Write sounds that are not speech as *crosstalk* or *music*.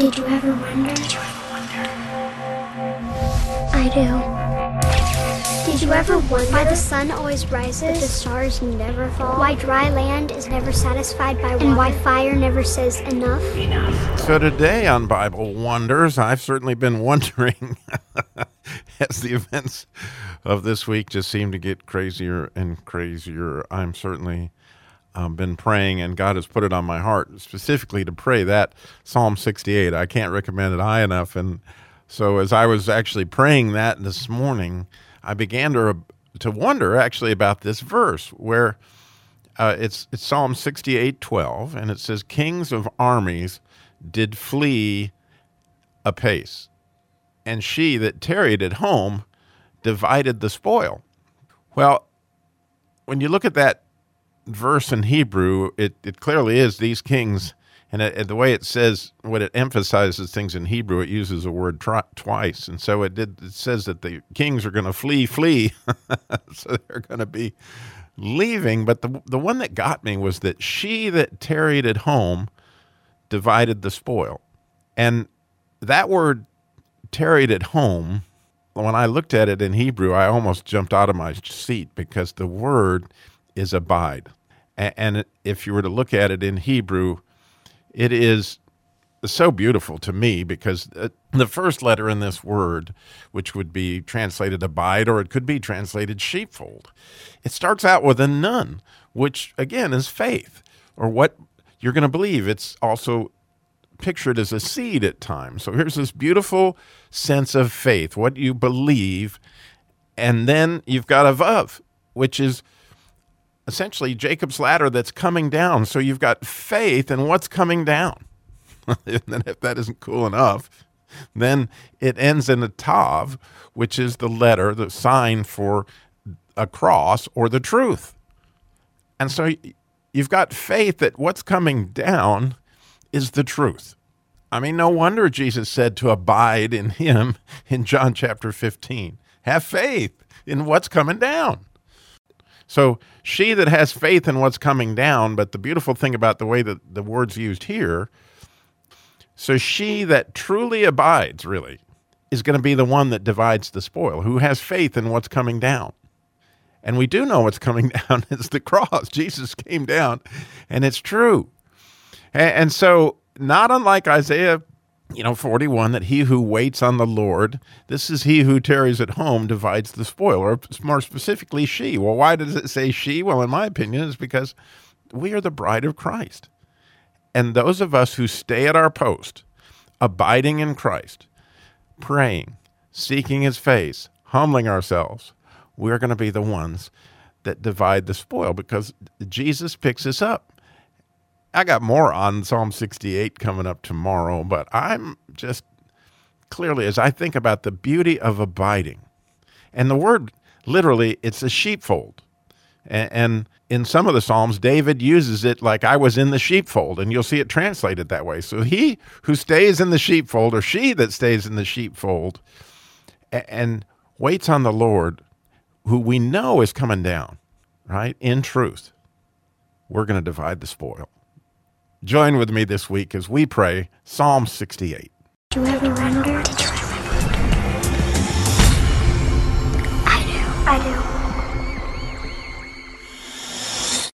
Did you ever wonder? Did you ever wonder? I do. Did you ever wonder why the sun always rises, but the stars never fall? Why dry land is never satisfied by water, and why fire never says enough? Enough. So today on Bible Wonders, I've certainly been *laughs* wondering *laughs* as the events of this week just seem to get crazier and crazier. I'm certainly um, been praying, and God has put it on my heart specifically to pray that Psalm 68. I can't recommend it high enough. And so, as I was actually praying that this morning, I began to to wonder actually about this verse where uh, it's it's Psalm 68, 12, and it says, "Kings of armies did flee apace, and she that tarried at home divided the spoil." Well, when you look at that verse in Hebrew, it, it clearly is these kings, and, it, the way it says, what it emphasizes things in Hebrew, it uses a word twice, and so it did. It says that the kings are going to flee, flee, *laughs* so they're going to be leaving. But the the one that got me was that she that tarried at home divided the spoil, and that word tarried at home. When I looked at it in Hebrew, I almost jumped out of my seat because the word is abide. And if you were to look at it in Hebrew, it is so beautiful to me because uh, the first letter in this word, which would be translated abide or it could be translated sheepfold, it starts out with a nun, which again is faith or what you're going to believe. It's also pictured as a seed at times. So here's this beautiful sense of faith, what you believe. And then you've got a vav, which is essentially Jacob's ladder that's coming down. So you've got faith in what's coming down. *laughs* and if that isn't cool enough, then it ends in a tav, which is the letter, the sign for a cross or the truth. And so you've got faith that what's coming down is the truth. I mean, no wonder Jesus said to abide in him in John chapter 15. Have faith in what's coming down. So she that has faith in what's coming down, but the beautiful thing about the way that the word's used here, so she that truly abides, really, is going to be the one that divides the spoil, who has faith in what's coming down. And we do know what's coming *laughs* down is the cross. Jesus came down, and it's true. And, so, not unlike Isaiah you know, 41, that he who waits on the Lord, this is he who tarries at home, divides the spoil, or more specifically, she. Well, why does it say she? Well, in my opinion, is because we are the bride of Christ. And those of us who stay at our post, abiding in Christ, praying, seeking his face, humbling ourselves, we're going to be the ones that divide the spoil because Jesus picks us up. I got more on Psalm 68 coming up tomorrow, but I'm just clearly, as I think about the beauty of abiding, and the word literally, it's a sheepfold. And, in some of the Psalms, David uses it like I was in the sheepfold, and you'll see it translated that way. So he who stays in the sheepfold, or she that stays in the sheepfold, and waits on the Lord, who we know is coming down, right? In truth, we're going to divide the spoil. Join with me this week as we pray Psalm 68. Did you ever wonder?